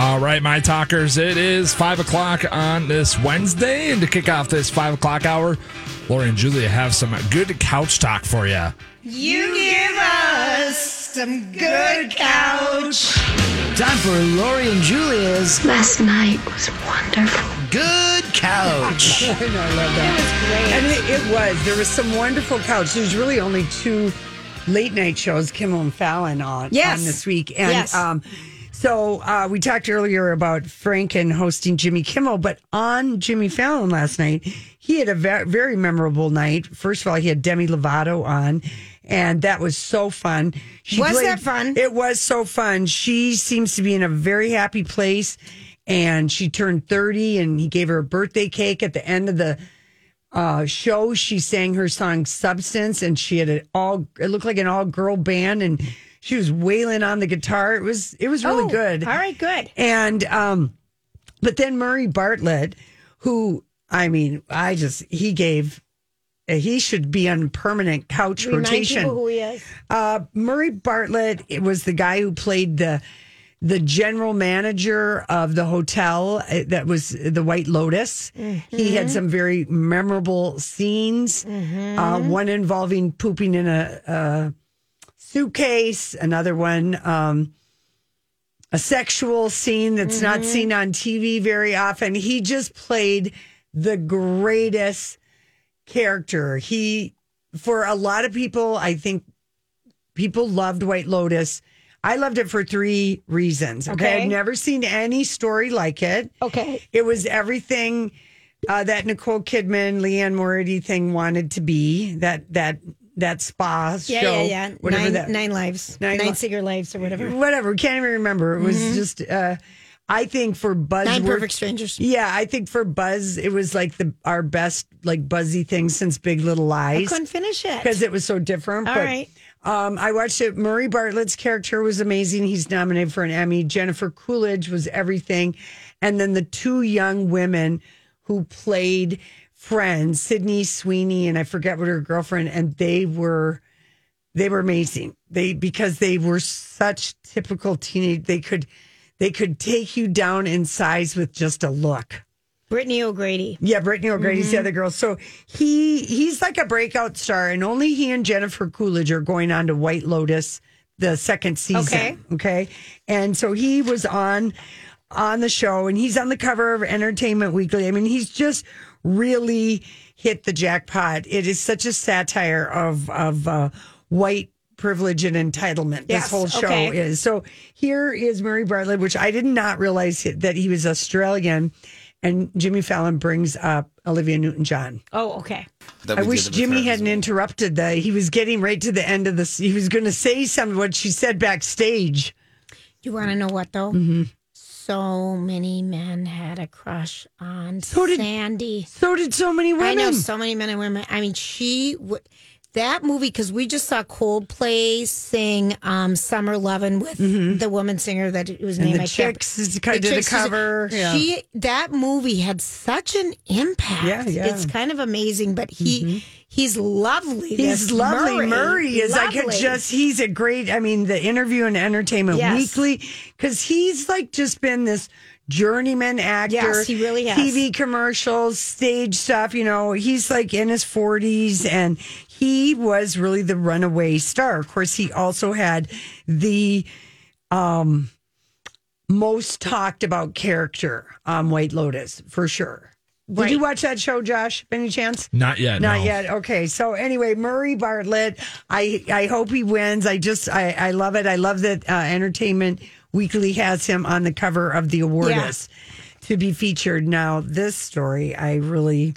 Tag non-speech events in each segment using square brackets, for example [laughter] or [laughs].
All right, my talkers, it is five o'clock on this Wednesday. And to kick off this five o'clock hour, Lori and Julia have some good couch talk for you. You give us some good couch. Time for Lori and Julia's Last night was wonderful. Good Couch. [laughs] I know, I love that. And it, it was. There was some wonderful couch. There's really only two late night shows, Kimmel and Fallon, on, Yes. on this week. And Yes. um, so uh, we talked earlier about Franken hosting Jimmy Kimmel, but on Jimmy Fallon last night, he had a ve- very memorable night. First of all, he had Demi Lovato on. And that was so fun. She Was that fun? It was so fun. She seems to be in a very happy place. And she turned 30 and he gave her a birthday cake at the end of the uh, show. She sang her song Substance and she had an all, it looked like an all girl band and she was wailing on the guitar. It was, it was really Oh, good. All right, good. And, um, but then Murray Bartlett, who, I mean, I just, he gave, he should be on permanent couch Remind rotation. people who he is. Uh, Murray Bartlett it was the guy who played the the general manager of the hotel uh, that was the White Lotus. He Mm-hmm. had some very memorable scenes. Uh, one involving pooping in a, a suitcase. Another one. Um, a sexual scene that's not Mm-hmm. seen on TV very often. He just played the greatest character. He, for a lot of people, I think people loved White Lotus. I loved it for three reasons. Okay. Okay. I've never seen any story like it. Okay. It was everything uh, that Nicole Kidman, Liane Moriarty thing wanted to be. That that that spa Yeah, show, yeah, yeah. whatever nine, that nine lives, Nine nine, li- lives, or whatever. whatever. Can't even remember. It was just. Uh, I think for Buzz, Nine work- perfect strangers. Yeah, I think for Buzz, it was like the our best like buzzy thing since Big Little Lies. I couldn't finish it. because it was so different. All but, right. Um, I watched it. Murray Bartlett's character was amazing. He's nominated for an Emmy. Jennifer Coolidge was everything, and then the two young women who played friends, Sydney Sweeney and I forget what her girlfriend, and they were they were amazing. They because they were such typical teenage. They could they could take you down in size with just a look. Brittany O'Grady. Yeah, Brittany O'Grady's Mm-hmm. the other girl. So he he's like a breakout star, and only he and Jennifer Coolidge are going on to White Lotus the second season. Okay. Okay. And so he was on on the show and he's on the cover of Entertainment Weekly. I mean, he's just really hit the jackpot. It is such a satire of of uh, white privilege and entitlement. Yes, This whole show okay. is. So here is Murray Bartlett, which I did not realize that he was Australian. And Jimmy Fallon brings up Olivia Newton John. Oh, okay. I wish Jimmy hadn't interrupted that. He was getting right to the end of this. He was going to say something what she said backstage. You want to know what though? Mm-hmm. So many men had a crush on So did- Sandy. So did so many women. I know so many men and women. I mean, she would. That movie, because we just saw Coldplay sing um, "Summer Lovin' with the woman singer that it was Mm-hmm. And named the I chicks the did a Chicks is- cover. Yeah. She that movie had such an impact. Yeah, yeah. Mm-hmm. It's kind of amazing, but he he's lovely. He's lovely. Murray, is I could Lovely. just. He's a great. I mean, the interview and Entertainment Yes. Weekly because he's like just been this journeyman actor. Yes, he really has. TV commercials, stage stuff. You know, he's like in his forties and he was really the runaway star. Of course, he also had the um most talked about character on White Lotus for sure. Did you watch that show, Josh? Any chance? Not yet. Not no. yet. Okay. So anyway, Murray Bartlett. I I hope he wins. I just I I love it. I love that uh, Entertainment Weekly has him on the cover of the award Yeah. to be featured. Now, this story, I really.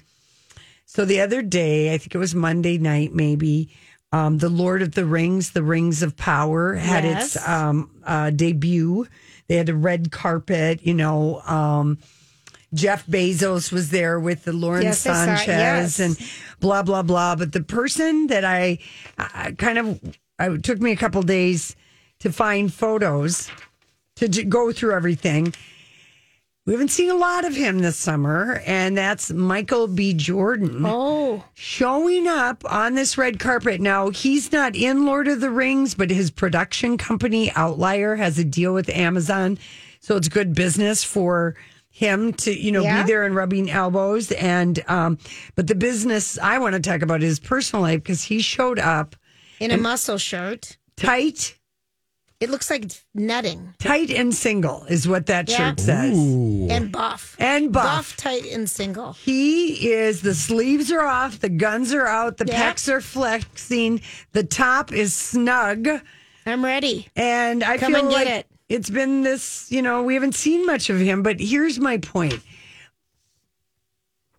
So the other day, I think it was Monday night, maybe. Um, the Lord of the Rings, the Rings of Power, had Yes. its um, uh, debut. They had a red carpet, you know. Um, Jeff Bezos was there with the Lauren Yes, Sanchez yes. and blah blah blah. But the person that I, I kind of, I, it took me a couple days to find photos to j- go through everything. We haven't seen a lot of him this summer, and that's Michael B. Jordan Oh, showing up on this red carpet. Now, he's not in Lord of the Rings, but his production company, Outlier, has a deal with Amazon. So it's good business for him to, you know, Yeah. be there and rubbing elbows. And, um, but the business I want to talk about is personal life because he showed up in a muscle shirt. tight, It looks like netting tight and single is what that Yeah. shirt says. and buff. And buff. Buff, tight, and single. He is the sleeves are off, the guns are out, the Yeah. pecs are flexing, the top is snug. I'm ready. And I Come feel and get like it. It's been this, you know, we haven't seen much of him, but here's my point.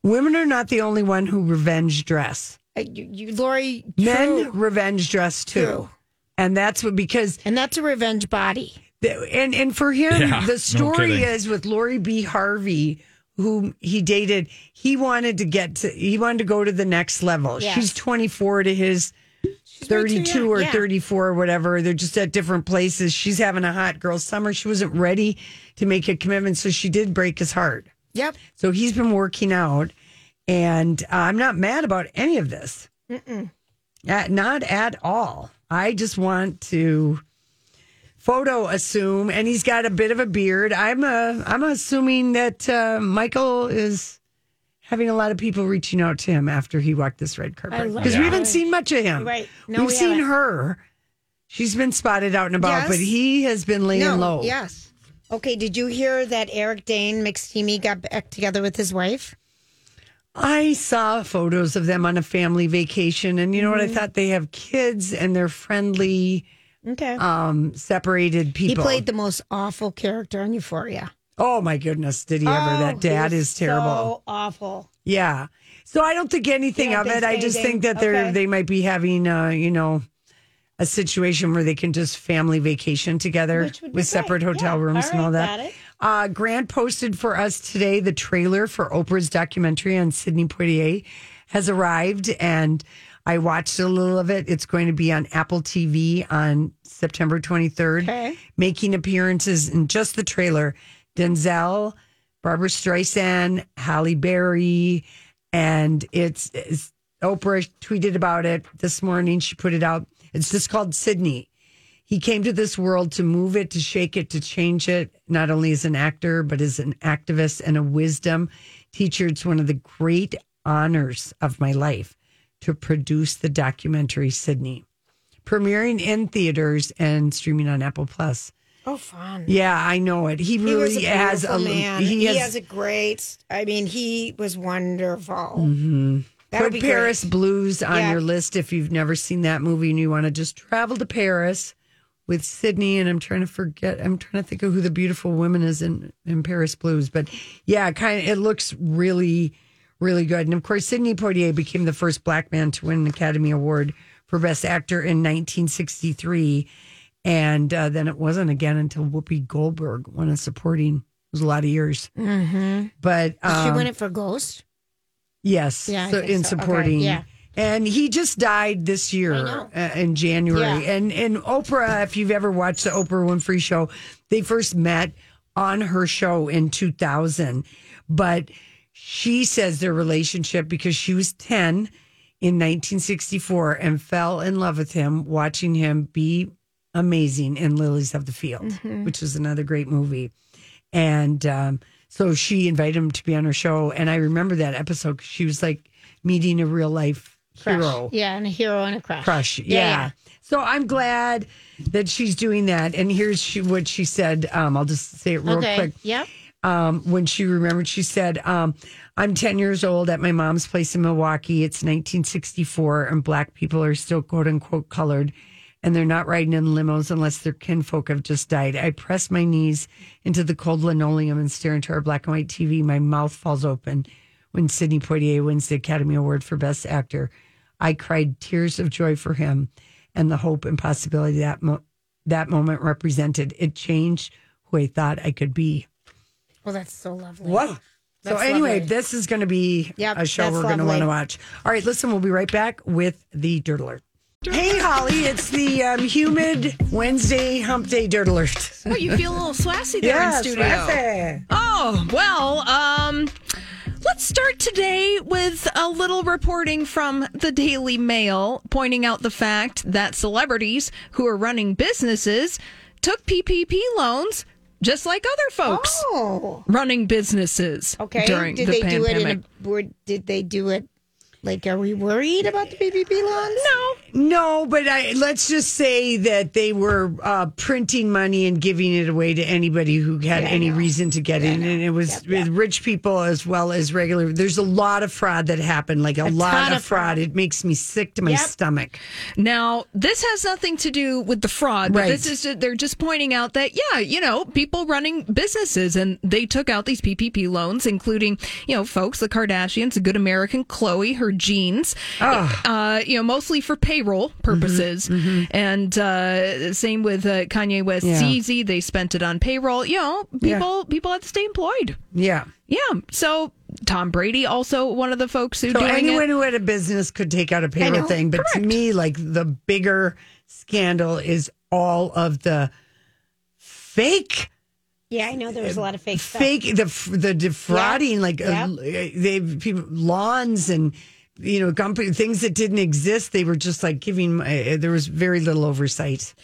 Women are not the only one who revenge dress. Uh, You, you Lori, Men true. revenge dress too. True. And that's what because and that's a revenge body. the- and and for him Yeah, the story kidding. is with Lori B Harvey whom he dated he wanted to get to he wanted to go to the next level. Yes. She's 24 to his way too 32 or yeah. 34 or whatever. They're just at different places. She's having a hot girl summer. She wasn't ready to make a commitment, so she did break his heart. Yep. So he's been working out, and uh, I'm not mad about any of this. Uh, not at all. I just want to photo assume, and he's got a bit of a beard. I'm uh, I'm assuming that uh, Michael is having a lot of people reaching out to him after he walked this red carpet because we haven't seen much of him. Right. No, We've we seen haven't. her. She's been spotted out and about, Yes. but he has been laying No. low. Yes. Okay. Did you hear that Eric Dane McSteamy got back together with his wife? I saw photos of them on a family vacation, and you know what? Mm-hmm. I thought they have kids and they're friendly, Okay. um, separated people. he played the most awful character on Euphoria. Oh my goodness, did he ever? Oh, that dad is terrible. So awful. Yeah. So I don't think anything You of it. I just think that they're Okay. they might be having uh, you know, a situation where they can just family vacation together with separate great. hotel Yeah. rooms All and all that. Uh, Grant posted for us today the trailer for Oprah's documentary on Sidney Poitier has arrived, and I watched a little of it. It's going to be on Apple TV on September 23rd. Okay. Making appearances in just the trailer Denzel, Barbra Streisand, Halle Berry, and it's, it's Oprah tweeted about it this morning. She put it out. It's just called Sidney. He came to this world to move it, to shake it, to change it, not only as an actor, but as an activist and a wisdom teacher. It's one of the great honors of my life to produce the documentary Sidney, premiering in theaters and streaming on Apple Plus. Oh, fun. Yeah, I know it. He He really a has a man. He He, has, has, a great. I mean, he was wonderful. Mm-hmm. Put Paris great. Blues on Yeah. your list if you've never seen that movie and you want to just travel to Paris with Sidney. And I'm trying to forget, I'm trying to think of who the beautiful woman is in, in Paris Blues. But yeah, kind of, it looks really, really good. And of course, Sidney Poitier became the first black man to win an Academy Award for Best Actor in 1963. And uh, then it wasn't again until Whoopi Goldberg won a supporting. It was a lot of years. Mm-hmm. But Did she won it for Ghost? Yes. Yeah, so in so. Okay, supporting. yeah. And he just died this year uh, in January. Yeah. And and Oprah, if you've ever watched the Oprah Winfrey show, they first met on her show in 2000. But she says their relationship because she was 10 in 1964 and fell in love with him watching him be amazing in Lilies of the Field, Mm-hmm. which is another great movie. And um, so she invited him to be on her show. And I remember that episode she was like meeting a real life Crush. hero Yeah, and a hero and a crush. crush. Yeah. So I'm glad that she's doing that. And here's she, what she said. Um, I'll just say it real okay. quick. Yep. Um, when she remembered, she said, um, I'm 10 years old at my mom's place in Milwaukee. It's 1964, and black people are still quote unquote colored. And they're not riding in limos unless their kinfolk have just died. I press my knees into the cold linoleum and stare into our black and white TV. My mouth falls open when Sidney Poitier wins the Academy Award for Best Actor. I cried tears of joy for him and the hope and possibility that mo- that moment represented. It changed who I thought I could be. Well, that's so lovely. Whoa. So anyway, lovely. this is going to be Yep, a show we're going to want to watch. All right, listen, we'll be right back with the Dirt Alert. Hey, Holly, it's the um, humid Wednesday hump day Dirt Alert. Oh, you feel a little swassy there Yeah, in studio. Swazzy. Oh, well, um, let's start today with a little reporting from the Daily Mail pointing out the fact that celebrities who are running businesses took PPP loans just like other folks Oh, running businesses okay. during did the they pandemic. do it in a? Were, did they do it? Like, are we worried about the PPP loans? no, No, but I, let's just say that they were uh, printing money and giving it away to anybody who had any reason to get in, and it was with rich people as well as regular. There's a lot of fraud that happened, like a, lot of, of fraud. It makes me sick to my Yep. stomach. Now, this has nothing to do with the fraud, but Right. this is they're just pointing out that yeah, you know, people running businesses and they took out these PPP loans, including you know, folks, the Kardashians, the Good American, Khloé, her jeans, uh, you know, mostly for payroll purposes, and uh, same with uh, Kanye West, Yeah. Yeezy, they spent it on payroll. You know, people people had to stay employed. Yeah. Yeah, so Tom Brady also one of the folks who So doing anyone it. who had a business could take out a payroll know. thing, but to me, like the bigger scandal is all of the fake, Yeah, I know there was a lot of fake stuff. fake the the defrauding, like Yeah. uh, they people lawns and you know company things that didn't exist. They were just like giving. Uh, there was very little oversight.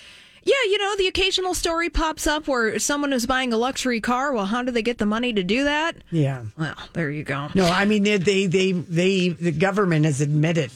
Yeah, you know, the occasional story pops up where someone is buying a luxury car. Well, how do they get the money to do that? Yeah. Well, there you go. No, I mean they they they, they the government has admitted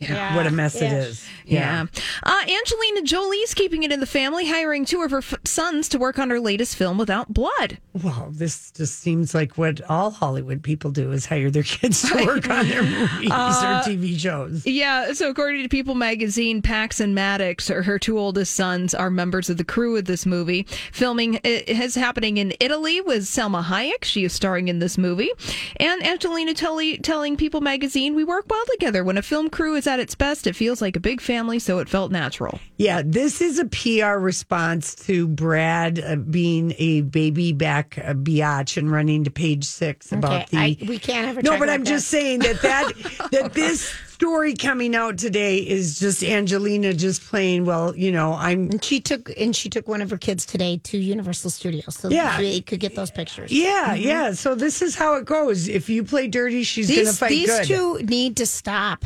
[laughs] what a mess it Yeah. is. Yeah. Uh, Angelina Jolie's keeping it in the family, hiring two of her f- sons to work on her latest film without blood. Well, this just seems like what all Hollywood people do is hire their [laughs] kids to work on their movies or TV shows. Yeah, so according to People magazine, Pax and Maddox, her, her two oldest sons, are members of the crew of this movie. Filming is happening in Italy with Salma Hayek. She is starring in this movie. And Angelina telly, telling People magazine, We work well together. When a film crew is at its best, it feels like a big family, so it felt natural. Yeah, this is a PR response to Brad uh, being a baby back uh, biatch and running to page six about Okay, the. I, we can't ever. no, but I'm that. just saying that that [laughs] that this story coming out today is just Angelina just playing. Well, you know, I'm And she took and she took one of her kids today to Universal Studios, so Yeah. they could get those pictures. yeah, yeah. So this is how it goes. If you play dirty, she's going to fight these good. two need to stop.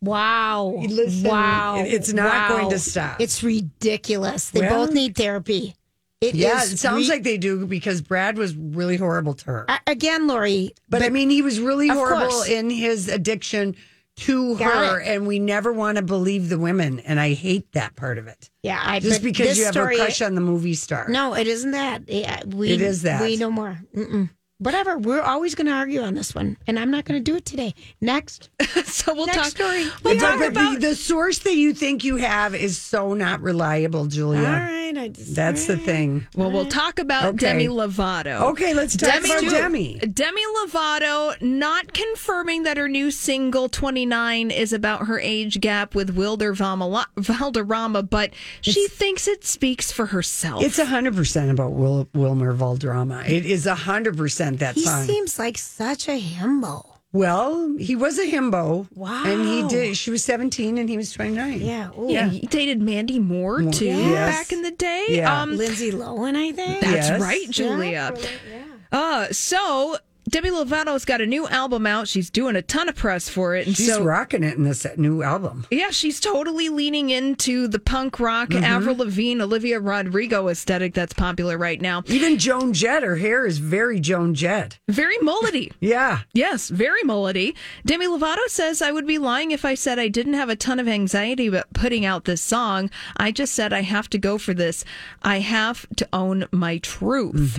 Wow! Listen, wow! it's not Wow. going to stop. It's ridiculous. They Well- both need therapy. It yeah, it sounds re- like they do because Brad was really horrible to her. A- again, Lori. But I mean, he was really horrible course. in his addiction to Got her, it. and we never want to believe the women, and I hate that part of it. yeah, I Just because you have story, a crush on the movie star. No, it isn't that. Yeah, we, It is that. We know more. Mm-mm whatever. We're always going to argue on this one, and I'm not going to do it today. Next, [laughs] so we'll Next talk. Story. We'll talk about the, the, source that you think you have is so not reliable, Julia. All right, just, that's all right. the thing. Well, we'll talk about okay. Demi Lovato. Okay, let's talk Demi, about Demi. Demi Lovato not confirming that her new single 29 is about her age gap with Wilder Valderrama, but it's, she thinks it speaks for herself. It's 100% about Wil- Wilmer Valderrama. It is 100% sent that he song. He seems like such a himbo. Well, he was a himbo. Wow. And he did. She was 17 and he was 29. Yeah. Yeah. He dated Mandy Moore, Moore too yes. back in the day. Yeah. Um, Lindsay Lohan, I think. That's yes. right, Julia. Yeah. Uh, so Demi Lovato's got a new album out. She's doing a ton of press for it, and She's so rocking it in this new album. Yeah, she's totally leaning into the punk rock Mm-hmm. Avril Lavigne, Olivia Rodrigo aesthetic that's popular right now. Even Joan Jett, her hair is very Joan Jett. Very mullety. [laughs] Yeah. Yes, very mullety. Demi Lovato says, I would be lying if I said I didn't have a ton of anxiety about putting out this song. I just said I have to go for this. I have to own my truth.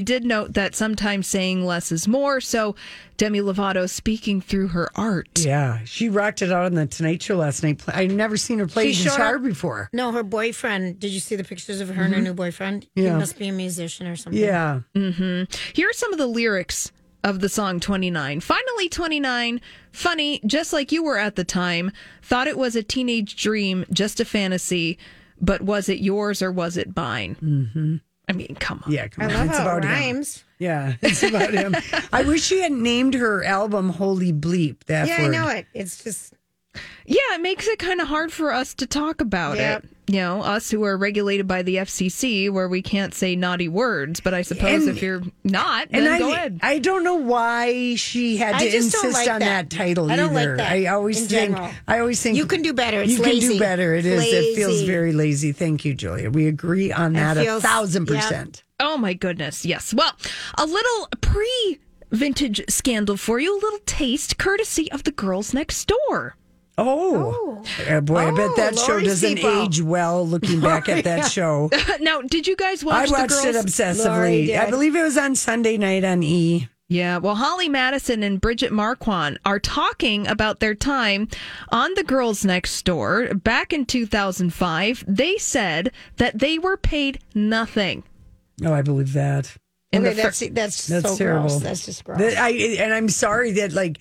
Did note that sometimes saying less is more. So Demi Lovato speaking through her art. Yeah, she rocked it out on the Tonight Show last night. I'd never seen her play She showed guitar up- before. No, her boyfriend. Did you see the pictures of her and her Mhm. new boyfriend? Yeah. He must be a musician or something. Yeah. Mm-hmm. Here are some of the lyrics of the song 29. Finally 29, funny, just like you were at the time. Thought it was a teenage dream, just a fantasy, but was it yours or was it mine? Mm-hmm. I mean, come on. Yeah, come I on. love it's how it about him. Yeah, [laughs] it's about him. I wish she had named her album "Holy Bleep." That yeah, word. I know it. It's just Yeah, it makes it kind of hard for us to talk about Yep. it. You know, us who are regulated by the FCC, where we can't say naughty words. But I suppose And- if you're not, And I, go ahead. I don't know why she had to insist like on that. that, title I don't like either. that I always in think. general. I always think You can do better. It's you can do better. It is. It feels very lazy. Thank you, Julia. We agree on that a feels- thousand yeah. percent. Oh my goodness, yes. Well, a little pre vintage scandal for you, a little taste courtesy of the girls next door. Oh, Uh, boy! I bet Oh, that show doesn't people. age well. Looking [laughs] back at that show, [laughs] now, did you guys watch? I watch watched the girls? it obsessively. I believe it was on Sunday night on E. Yeah, well, Holly Madison and Bridget Marquardt are talking about their time on The Girls Next Door. Back in 2005, they said that they were paid nothing. Oh, I believe that. In okay. the fir- That's that's, That's so terrible. gross. That's just gross. That I and I'm sorry that like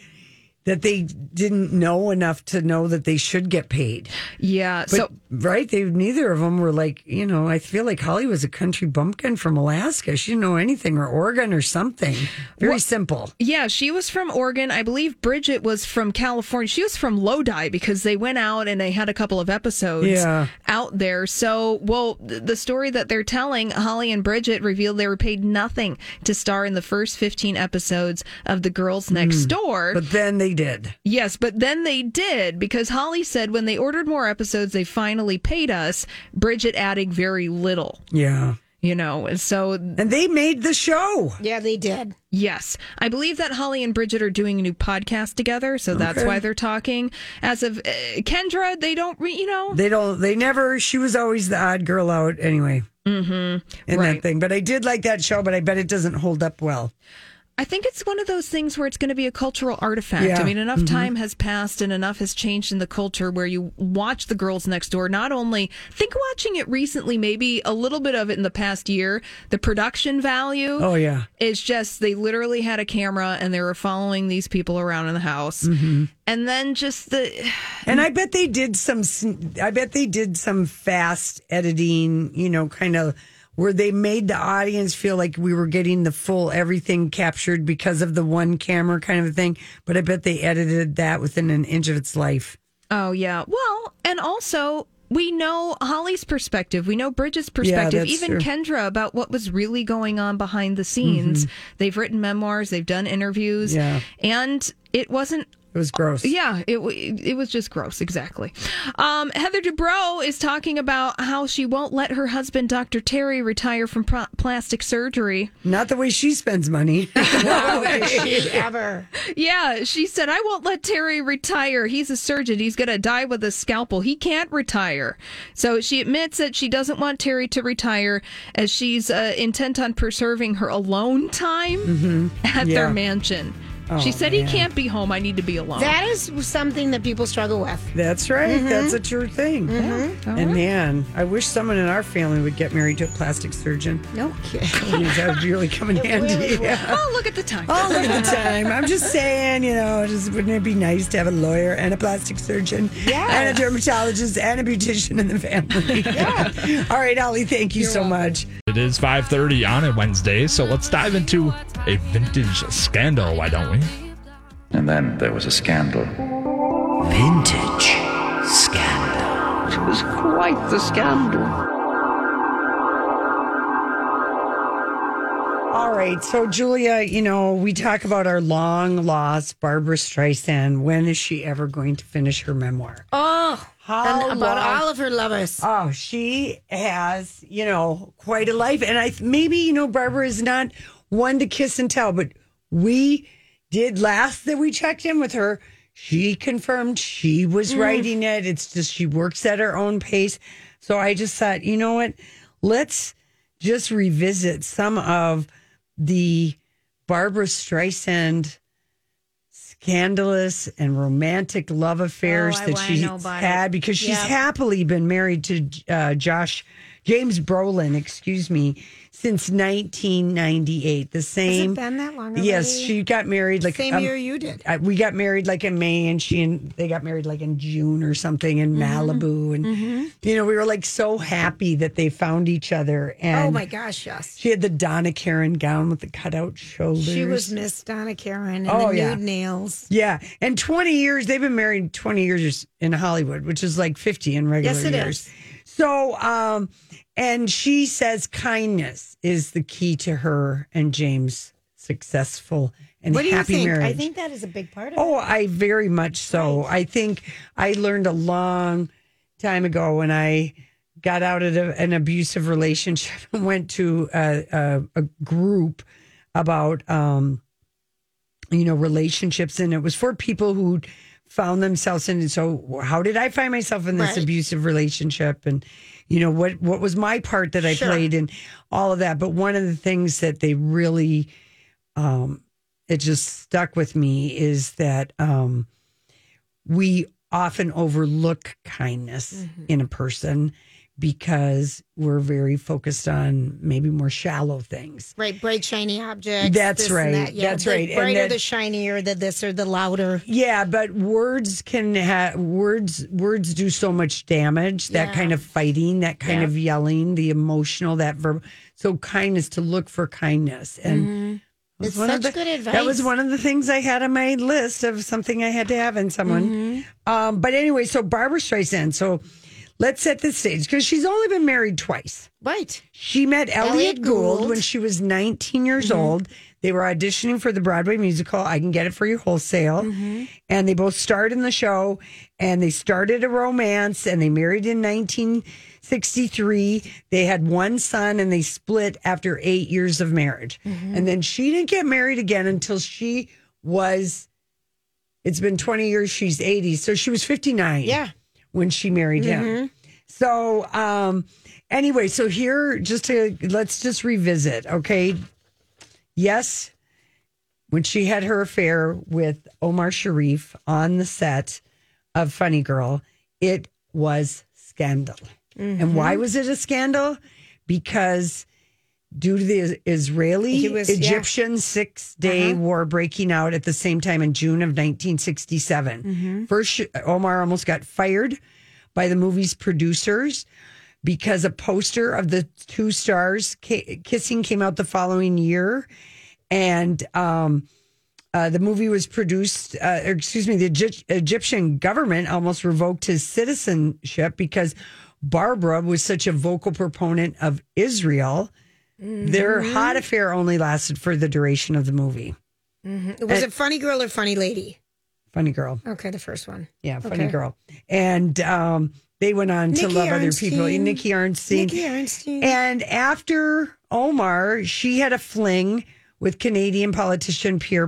that they didn't know enough to know that they should get paid. Yeah, But so right, they neither of them were like you know. I feel like Holly was a country bumpkin from Alaska. She didn't know anything, or Oregon, or something. Very What- simple. Yeah, she was from Oregon. I believe Bridget was from California. She was from Lodi because they went out and they had a couple of episodes Yeah. out there. So, well, th- the story that they're telling, Holly and Bridget revealed they were paid nothing to star in the first 15 episodes of The Girls Next hmm. Door. But then they did. Yes, but then they did because Holly said when they ordered more episodes, they finally paid us. Bridget adding very little, Yeah, you know. and So, and they made the show. yeah, they did. yes, I believe that Holly and Bridget are doing a new podcast together, so that's Okay. why they're talking. As of uh, Kendra, they don't, re- you know. They don't. They never. She was always the odd girl out anyway. Mm-hmm. In Right. that thing, but I did like that show. But I bet it doesn't hold up well. I think it's one of those things where it's going to be a cultural artifact. Yeah. I mean, enough Mhm. time has passed and enough has changed in the culture where you watch the girls next door. Not only think watching it recently, maybe a little bit of it in the past year, the production value. Oh yeah. is just they literally had a camera and they were following these people around in the house. Mm-hmm. And then just the And I bet they did some. I bet they did some fast editing. You know, kind of where they made the audience feel like we were getting the full everything captured because of the one camera kind of a thing. But I bet they edited that within an inch of its life. Oh yeah. Well, and also we know Holly's perspective. We know Bridget's perspective. that's even true. Kendra about what was really going on behind the scenes. Mhm. They've written memoirs. They've done interviews. Yeah. And it wasn't. It was gross. Yeah, it it was just gross. Exactly. Um, Heather Dubrow is talking about how she won't let her husband, Dr. Terry, retire from pro- plastic surgery. Not the way she spends money. [laughs] Did she [laughs] ever? Yeah, she said, I won't let Terry retire. He's a surgeon. He's going to die with a scalpel. He can't retire. So she admits that she doesn't want Terry to retire as she's uh, intent on preserving her alone time Mhm. at Yeah. their mansion. She Oh, said man. he can't be home. I need to be alone. That is something that people struggle with. That's right. Mhm. That's a true thing. Mhm. And man, I wish someone in our family would get married to a plastic surgeon. No kidding. [laughs] that would really come in handy. Yeah. oh, look at the time. Oh, look at the [laughs] time. I'm just saying, you know, just wouldn't it be nice to have a lawyer and a plastic surgeon Yeah. and a dermatologist and a beautician in the family? [laughs] Yeah. All right, Ollie, thank you so much. It is 5:30 on a Wednesday, so let's dive into a vintage scandal, why don't we? And then there was a scandal. Vintage scandal. It was quite the scandal. All right. So, Julia, you know, we talk about our long lost Barbra Streisand. When is she ever going to finish her memoir? Oh, How and about long- all of her lovers. Oh, she has, you know, quite a life. And I maybe, you know, Barbara is not one to kiss and tell, but we did last that we checked in with her. She confirmed she was Mm. writing it. It's just she works at her own pace. So I just thought, you know what? Let's just revisit some of the Barbra Streisand scandalous and romantic love affairs Oh, that she's had because she's Yep. happily been married to uh, Josh James Brolin, excuse me, since 1998. The same. been that long Yes, she got married like Same um, year you did. uh, we got married like in May, and she and they got married like in June or something in Mm-hmm. Malibu, and you know we were like so happy that they found each other. And oh my gosh, yes. she had the Donna Karan gown with the cutout shoulders. She was Miss Donna Karan and Oh, the yeah. nude nails. Yeah, and 20 years, they've been married 20 years in Hollywood, which is like 50 in regular Yes, it years. is. So, um, and she says kindness is the key to her and James' successful and what do you happy think? marriage. I think that is a big part of Oh, it. Oh, I very much so. I think I learned a long time ago when I got out of an abusive relationship and went to a, a, a group about, um, you know, relationships, and it was for people who found themselves in. And so, how did I find myself in this Right. abusive relationship? And you know what what was my part that I Sure. played in all of that? But one of the things that they really um, it just stuck with me is that um, we often overlook kindness Mm-hmm. in a person because we're very focused on maybe more shallow things. Right, bright shiny objects. That's right, that. Yeah, that's the right. And brighter, that- the shinier, the this or the louder. Yeah, but words can have words. Words do so much damage. That Yeah. kind of fighting, that kind Yeah. of yelling, the emotional, that verb. So kindness to look for kindness, and Mm-hmm. It's such the- good advice. That was one of the things I had on my list of something I had to have in someone. Mm-hmm. Um, but anyway, so Barbra Streisand. So let's set the stage because she's only been married twice. Right. She met Elliot, Elliot Gould, Gould. Mm-hmm. when she was 19 years old. They were auditioning for the Broadway musical I Can Get It For You Wholesale. Mm-hmm. And they both starred in the show and they started a romance and they married in 1963. They had one son and they split after eight years of marriage. Mm-hmm. And then she didn't get married again until she was, it's been 20 years, she's 80. So she was 59 Yeah. When she married him. So, um, anyway, so here, just to let's just revisit, okay? Yes, when she had her affair with Omar Sharif on the set of Funny Girl, it was scandal. And why was it a scandal? Because due to the Israeli was- yeah. Egyptian six day war breaking out at the same time in June of 1967. First, Omar almost got fired by the movie's producers because a poster of the two stars kissing came out the following year. And um, uh, the movie was produced, uh, excuse me, the Egy- Egyptian government almost revoked his citizenship because Barbara was such a vocal proponent of Israel. Their hot affair only lasted for the duration of the movie. Was it funny girl or funny lady? Funny girl. Okay, the first one. Yeah, funny Okay. girl. And um, they went on to Nikki love other people. Nicky Arnstein. Nicky Arnstein. And after Omar, she had a fling with Canadian politician Pierre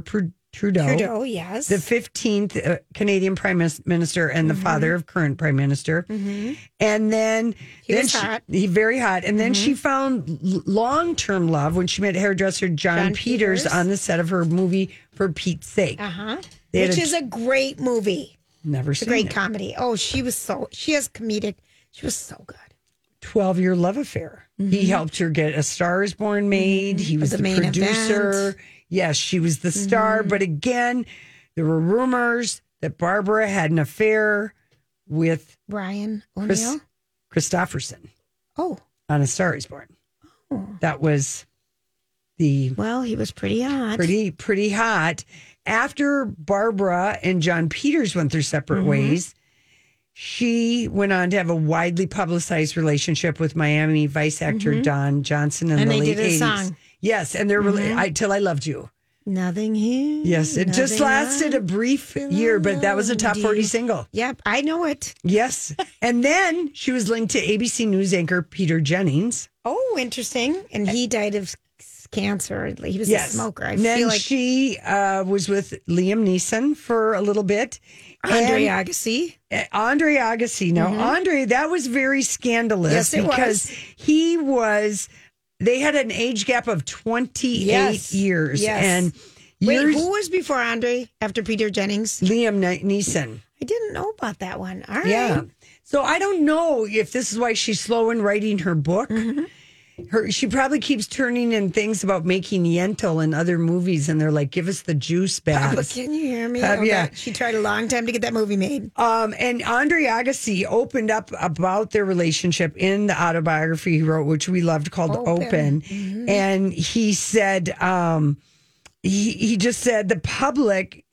Trudeau. Trudeau, yes. The 15th uh, Canadian Prime Minister and the father of current Prime Minister. Mhm. And then He then was she- hot. He very hot. And then she found long term love when she met hairdresser John, Jon Peters, Peters. on the set of her movie For Pete's Sake. Uh huh. Which a- is a great movie. Never It's a seen great it. comedy. Oh, she was so she has comedic. She was so good. 12 year love affair. He helped her get A Star is Born made. He was The the, producer. event. Yes, she was the star. But again, there were rumors that Barbara had an affair with Chris O'Neill. Kristofferson Oh, on A Star is Born. Oh. That was the well, he was pretty hot. pretty pretty hot. After Barbara and Jon Peters went their separate Mhm. ways, she went on to have a widely publicized relationship with Miami Vice actor Mhm. Don Johnson in And the late did a 80s. song. Yes, and they're really Mhm. I, till I loved you. Nothing here. Yes, it just lasted a brief year, but that was a top 40 single. Yep, I know it. Yes. and then she was linked to ABC News anchor Peter Jennings. Oh, interesting. And he died of cancer. He was a smoker. I And then feel like she uh, was with Liam Neeson for a little bit. Andre And- Agassi. Uh, Andre Agassi. Now, Mhm. Andre, that was very scandalous Yes, because was. he was. They had an age gap of twenty eight Yes. years, Yes. and Wait, who was before Andre after Peter Jennings? Liam Neeson. I didn't know about that one. All right. Yeah. So I don't know if this is why she's slow in writing her book. Mm-hmm. Her, she probably keeps turning in things about making Yentl and other movies, and they're like, "Give us the juice Oh, bags." can you hear me? Uh, Oh, yeah. God. She tried a long time to get that movie made. Um, and Andre Agassi opened up about their relationship in the autobiography he wrote, which we loved, called Open. Open. Mhm. And he said, um, he, he just said the public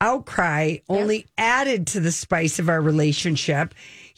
outcry only added to the spice of our relationship.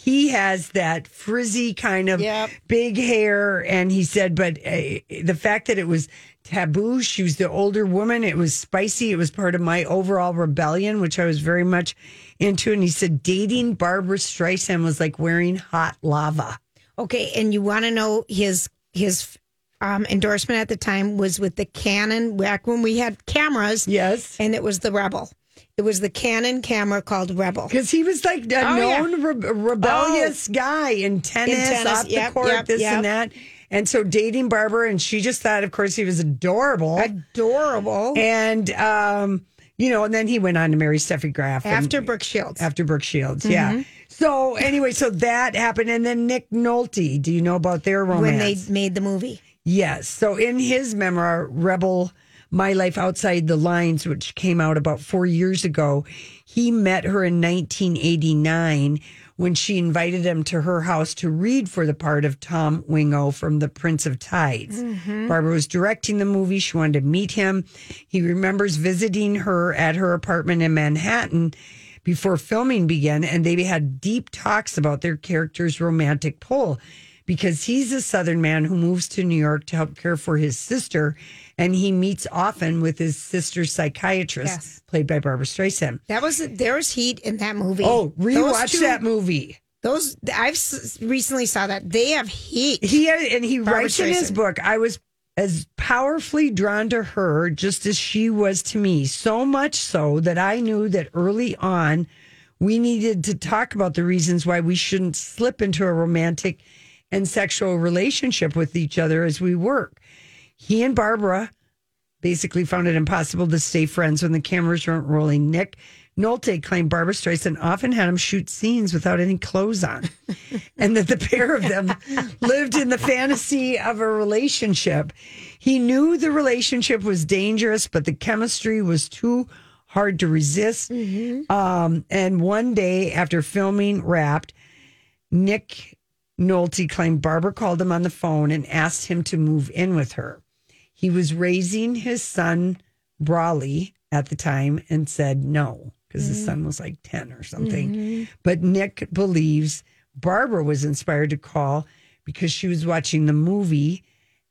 He has that frizzy kind of Yep. big hair. And he said, but uh, the fact that it was taboo, she was the older woman, it was spicy. It was part of my overall rebellion, which I was very much into. And he said, dating Barbra Streisand was like wearing hot lava. Okay, and you want to know his his um, endorsement at the time was with the Canon back when we had cameras. Yes, and it was the Rebel. It was the Canon camera called Rebel. Because he was like a Oh, yeah. known re- rebellious guy in tennis, tennis, off the yep, court, yep, this yep. and that. And so dating Barbara, and she just thought, of course, he was adorable. Adorable. And, um, you know, and then he went on to marry Steffi Graf. and- After Brooke Shields. After Brooke Shields, yeah. Mhm. So anyway, so that happened. And then Nick Nolte, do you know about their romance? when they made the movie. Yes. So in his memoir, Rebel My Life Outside the Lines, which came out about four years ago, he met her in 1989 when she invited him to her house to read for the part of Tom Wingo from The Prince of Tides. Mm-hmm. Barbara was directing the movie. She wanted to meet him. He remembers visiting her at her apartment in Manhattan before filming began, and they had deep talks about their character's romantic pull because he's a Southern man who moves to New York to help care for his sister, and he meets often with his sister's psychiatrist, Yes. played by Barbra Streisand. That was there was heat in that movie. Oh, rewatch two- that movie. Those I've s- recently saw that they have heat. He had, and he Barbara writes in his book, I was as powerfully drawn to her just as she was to me, so much so that I knew that early on we needed to talk about the reasons why we shouldn't slip into a romantic and sexual relationship with each other as we work. He and Barbara basically found it impossible to stay friends when the cameras weren't rolling. Nick Nolte claimed Barbra Streisand often had him shoot scenes without any clothes on, [laughs] and that the pair of them lived in the fantasy of a relationship. He knew the relationship was dangerous, but the chemistry was too hard to resist. Um, and one day after filming Wrapped, Nick Nolte claimed Barbara called him on the phone and asked him to move in with her. He was raising his son, Brawley, at the time and said no because his son was like 10 or something. Mm-hmm. But Nick believes Barbara was inspired to call because she was watching the movie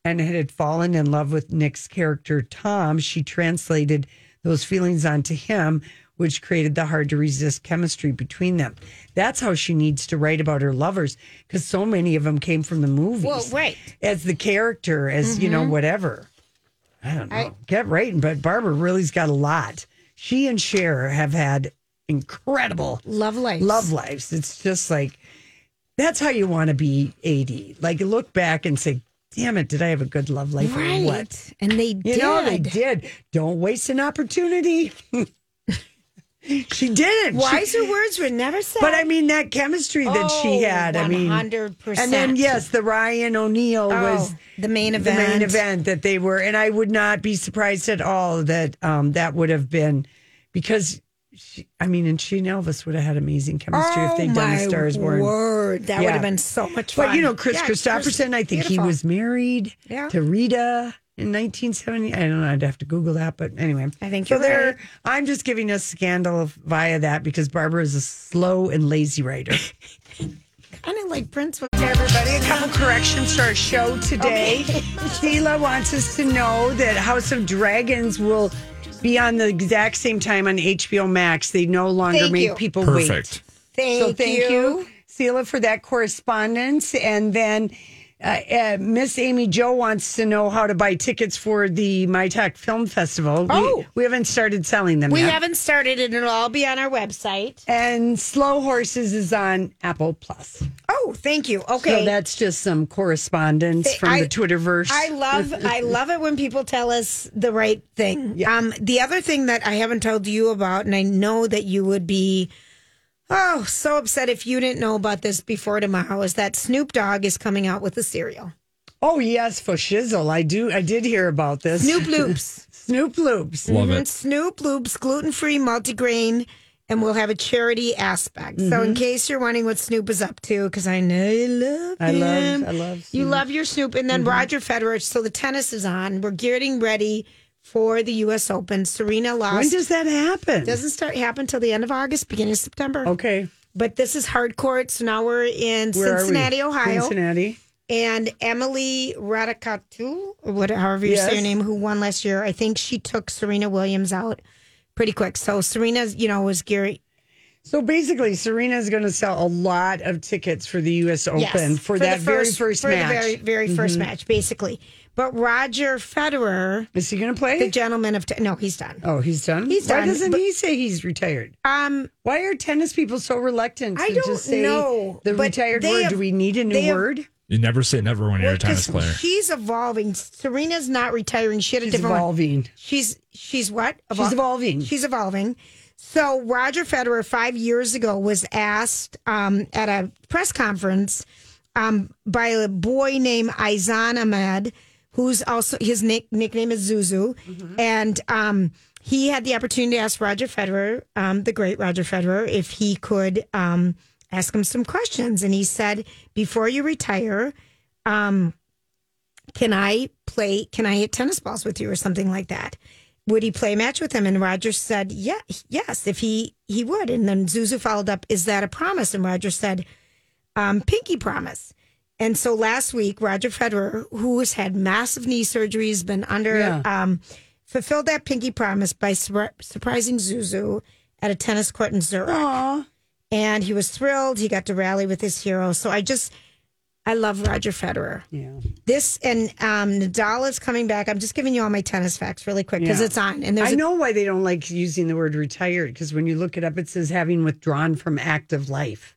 and had fallen in love with Nick's character, Tom. She translated those feelings onto him, which created the hard to resist chemistry between them. That's how she needs to write about her lovers because so many of them came from the movies. Well, right. As the character, as, you know, mm-hmm. whatever. I don't know. I- Get writing, but Barbara really's got a lot she and Cher have had incredible love lives. Love lives. It's just like that's how you want to be 80. Like look back and say, damn it, did I have a good love life Right. or what? And they You did. know, they did. Don't waste an opportunity. [laughs] she didn't. She- Wiser words were never said. but I mean that chemistry that she Oh, had. I mean, 100%. And then yes, the Ryan O'Neal Oh, was the main event. The main event. that they were, and I would not be surprised at all that um, that would have been because. She, I mean, and she and Elvis would have had amazing chemistry if they'd done the Stars A Born. word. That would have been so much fun. But you know, Chris Yeah, Kristofferson, I think he was married Yeah. to Rita in 1970. I don't know. I'd have to Google that, but anyway. I think so. you're There, right. I'm just giving a scandal via that because Barbra is a slow and lazy writer. [laughs] kind of like Prince. Was Okay, everybody, a couple corrections to our show today. [laughs] Sheila wants us to know that House of Dragons will be on the exact same time on HBO Max. They no longer Thank make you. people Perfect. wait. Thank so thank you. you. Sheila, for that correspondence. And then uh, uh, Miss Amy Joe wants to know how to buy tickets for the My Talk Film Festival. We- Oh. we, haven't started selling them We yet. haven't started and It'll all be on our website. And Slow Horses is on Apple Plus. Oh, thank you. Okay. So that's just some correspondence from I- the Twitterverse. I love [laughs] I love it when people tell us the right thing. Um the other thing that I haven't told you about and I know that you would be oh so upset if you didn't know about this before tomorrow is that Snoop Dogg is coming out with a cereal. Oh yes, for shizzle. I do. I did hear about this. Snoop [laughs] Loops. Snoop Loops. Love Mhm. it. Snoop Loops, gluten free, multigrain, and we'll have a charity aspect. So, in case you're wondering what Snoop is up to, because I know you love I love. I love. You love your Snoop. And then Roger Federer. So the tennis is on. We're getting ready for the U.S. Open. Serena lost. When does that happen? doesn't start happen till the end of August, beginning of September. okay. But this is hard court. So now we're in Where are we? Cincinnati, Ohio. Cincinnati. And Emily Raducanu, or what, however you say Yes. her name, who won last year, I think she took Serena Williams out pretty quick. So Serena's, you know, was Gary. So basically, Serena is going to sell a lot of tickets for the U.S. Open Yes, for, that the very first for match. Mm-hmm. the very very 1st match, basically. But Roger Federer, Is he going to play? the gentleman of te- no, he's done. oh, he's done. He's Why done, doesn't but- he say he's retired? Um, Why are tennis people so reluctant to I don't just say know, the retired word? have- Do we need a new they have- word? You never say never when you're a tennis player. She's evolving. Serena's not retiring. She had a She's different one. evolving. She's she's what? She's evolving. She's evolving. So Roger Federer five years ago was asked um, at a press conference um, by a boy named Aizan Ahmed, who's also his nick, nickname is Zuzu, Mm-hmm. and um, he had the opportunity to ask Roger Federer, um, the great Roger Federer, if he could um, ask him some questions, and he said, "Before you retire." Um, can I play? Can I hit tennis balls with you or something like that? Would he play a match with him? And Roger said, yeah, yes, if he he would. And then Zuzu followed up, is that a promise? And Roger said, um, pinky promise. And so last week, Roger Federer, who has had massive knee surgeries, been under, Yeah. um, fulfilled that pinky promise by sur- surprising Zuzu at a tennis court in Zurich. Aw. And he was thrilled. He got to rally with his hero. So I just, I love Roger Federer. Yeah. This and um, Nadal is coming back. I'm just giving you all my tennis facts really quick because Yeah. it's on. And there's I a- know why they don't like using the word retired because when you look it up, it says having withdrawn from active life.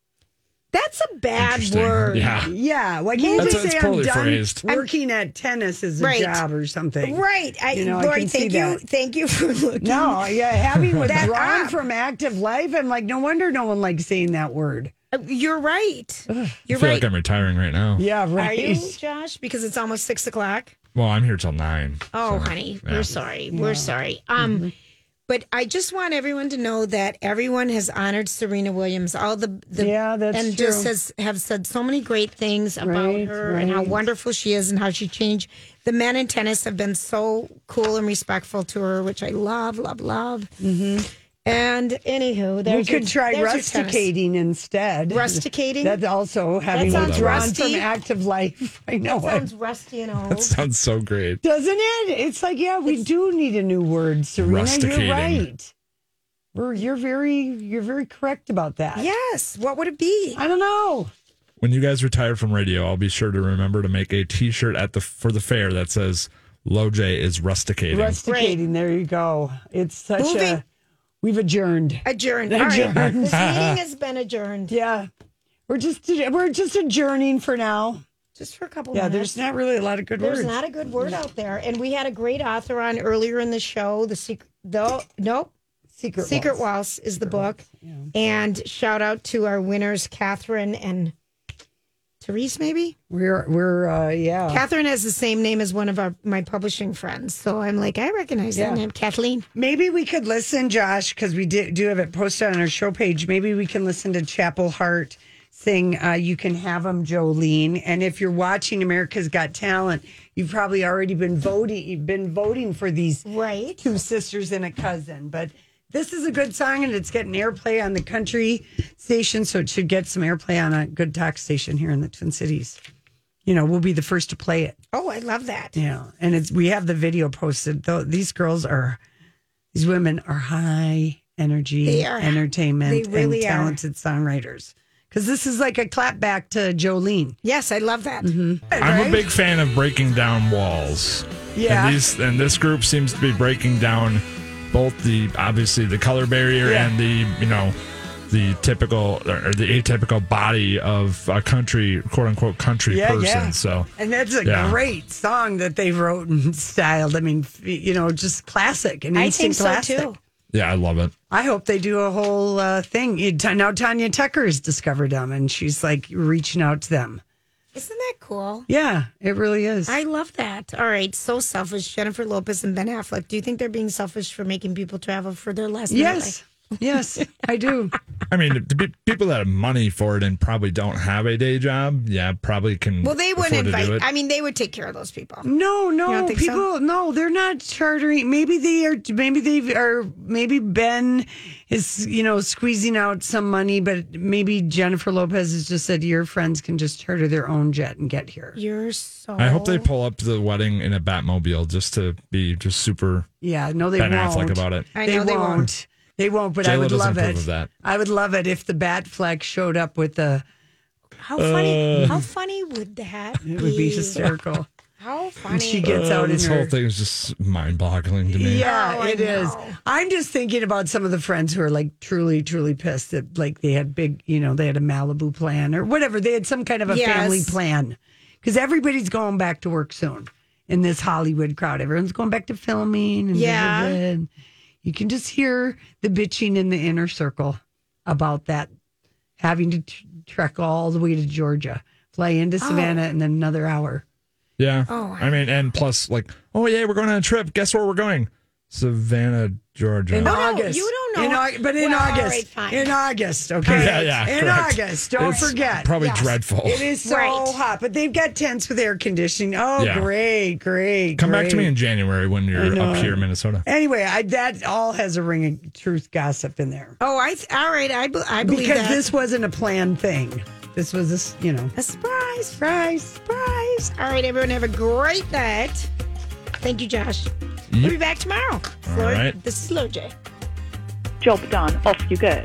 That's a bad word. Yeah. Yeah, why can't you That's- just say I'm done phrased. working at tennis as a Right. job or something? Right. I, You know, I Lori, can see thank you. that. Thank you for looking. No, yeah, having [laughs] That withdrawn up. from active life, I'm like, no wonder no one likes saying that word. Uh, You're right. I You're feel right. like I'm retiring right now. Yeah, right. Are you, Josh? Because it's almost six o'clock. Well, I'm here till nine. Oh, so, honey, yeah. we're sorry. We're sorry. Um, Mm-hmm. But I just want everyone to know that everyone has honored Serena Williams. All the, the Yeah, that's and true. just has have said so many great things about Right, her and how wonderful she is and how she changed. The men in tennis have been so cool and respectful to her, which I love, love, love. Mm-hmm. And anywho, we there's your- could try there's your tennis. rusticating instead. Rusticating? That's also having sounds withdrawn rusty. from active life. [laughs] I know That it. sounds rusty and old. That sounds so great. Doesn't it? It's like, yeah, we do need a new word, Serena. You're right. We're, you're very, you're very correct about that. Yes. What would it be? I don't know. When you guys retire from radio, I'll be sure to remember to make a T-shirt at the for the fair that says "Loj is rusticating." Rusticating. There you go. It's such Moving- a We've adjourned. Adjourned. All right. Adjourned. This [laughs] meeting has been adjourned. Yeah. We're just we're just adjourning for now. Just for a couple Yeah, minutes. there's not really a lot of good There's words. There's not a good word out there. And we had a great author on earlier in the show. The secret, though, nope. Secret Secret Waltz. Waltz is the book. And shout out to our winners, Catherine and Therese, maybe? We're we're uh yeah. Catherine has the same name as one of our my publishing friends. So I'm like, I recognize Yeah. that name. Kathleen. Maybe we could listen, Josh, because we did, do have it posted on our show page. Maybe we can listen to Chapel Hart sing uh, You Can Have Them, Jolene. And if you're watching America's Got Talent, you've probably already been voting. You've been voting for these right. two sisters and a cousin. But this is a good song, and it's getting airplay on the country station, so it should get some airplay on a good talk station here in the Twin Cities. You know, we'll be the first to play it. Oh, I love that. Yeah, and it's we have the video posted. Though these girls are, these women are high energy, They are. entertainment, They really and are. talented songwriters. Because this is like a clap back to Jolene. Yes, I love that. Mm-hmm. I'm Right? a big fan of breaking down walls. Yeah. And these and this group seems to be breaking down both the obviously the color barrier Yeah. and the you know the typical or the atypical body of a country quote unquote country Yeah, person. yeah. So And that's a Yeah. great song that they wrote and styled. I mean, you know, just classic and I instant think so classic. too. yeah, I love it. I hope they do a whole uh, thing. Now Tanya Tucker has discovered them, and she's like reaching out to them. Isn't that cool? Yeah, it really is. I love that. All right, so selfish. Jennifer Lopez and Ben Affleck. Do you think they're being selfish for making people travel for their last yes, yes, I do. I mean, the pe- people that have money for it and probably don't have a day job, yeah, probably can. Well, they wouldn't invite. I mean, they would take care of those people. No, no, don't so? people. No, they're not chartering. Maybe they are. Maybe they are. Maybe Ben is, you know, squeezing out some money, but maybe Jennifer Lopez has just said your friends can just charter their own jet and get here. You're so. I hope they pull up to the wedding in a Batmobile just to be just super Yeah, no, they Ben won't. Affleck about it. I they, know they won't. won't. They won't. But I J-Lo would love it. that. I would love it if the Batfleck showed up with the. How funny? Uh. how funny would that be? [laughs] It would be hysterical. How funny? And she gets out in this her. whole thing is just mind-boggling to me. Yeah, Oh, it is. I'm just thinking about some of the friends who are like truly, truly pissed that like they had big, you know, they had a Malibu plan or whatever. They had some kind of a Yes. family plan because everybody's going back to work soon in this Hollywood crowd. Everyone's going back to filming. And Yeah. blah, blah, blah. And you can just hear the bitching in the inner circle about that having to t- trek all the way to Georgia, fly into oh. Savannah, and then another hour. Yeah. Oh, I mean, and plus, like, oh yeah, we're going on a trip. Guess where we're going? Savannah, Georgia. In no, August. you don't know. In, Au- but in Well, August. right, fine. In August, okay? Yeah, yeah, In correct. August. Don't It's forget. Probably Yes. dreadful. It is so Right. hot, but they've got tents with air conditioning. Oh, Yeah. great, great. Come back to me in January when you're up here in Minnesota. Anyway, I, that all has a ring of truth gossip in there. Oh, I. All right, I. I believe Because that. this wasn't a planned thing. This was this, you know. a surprise, surprise, surprise. All right, everyone, have a great night. Thank you, Josh. We'll be back tomorrow. Floor, right. This is Slow J. Job done. Off you go.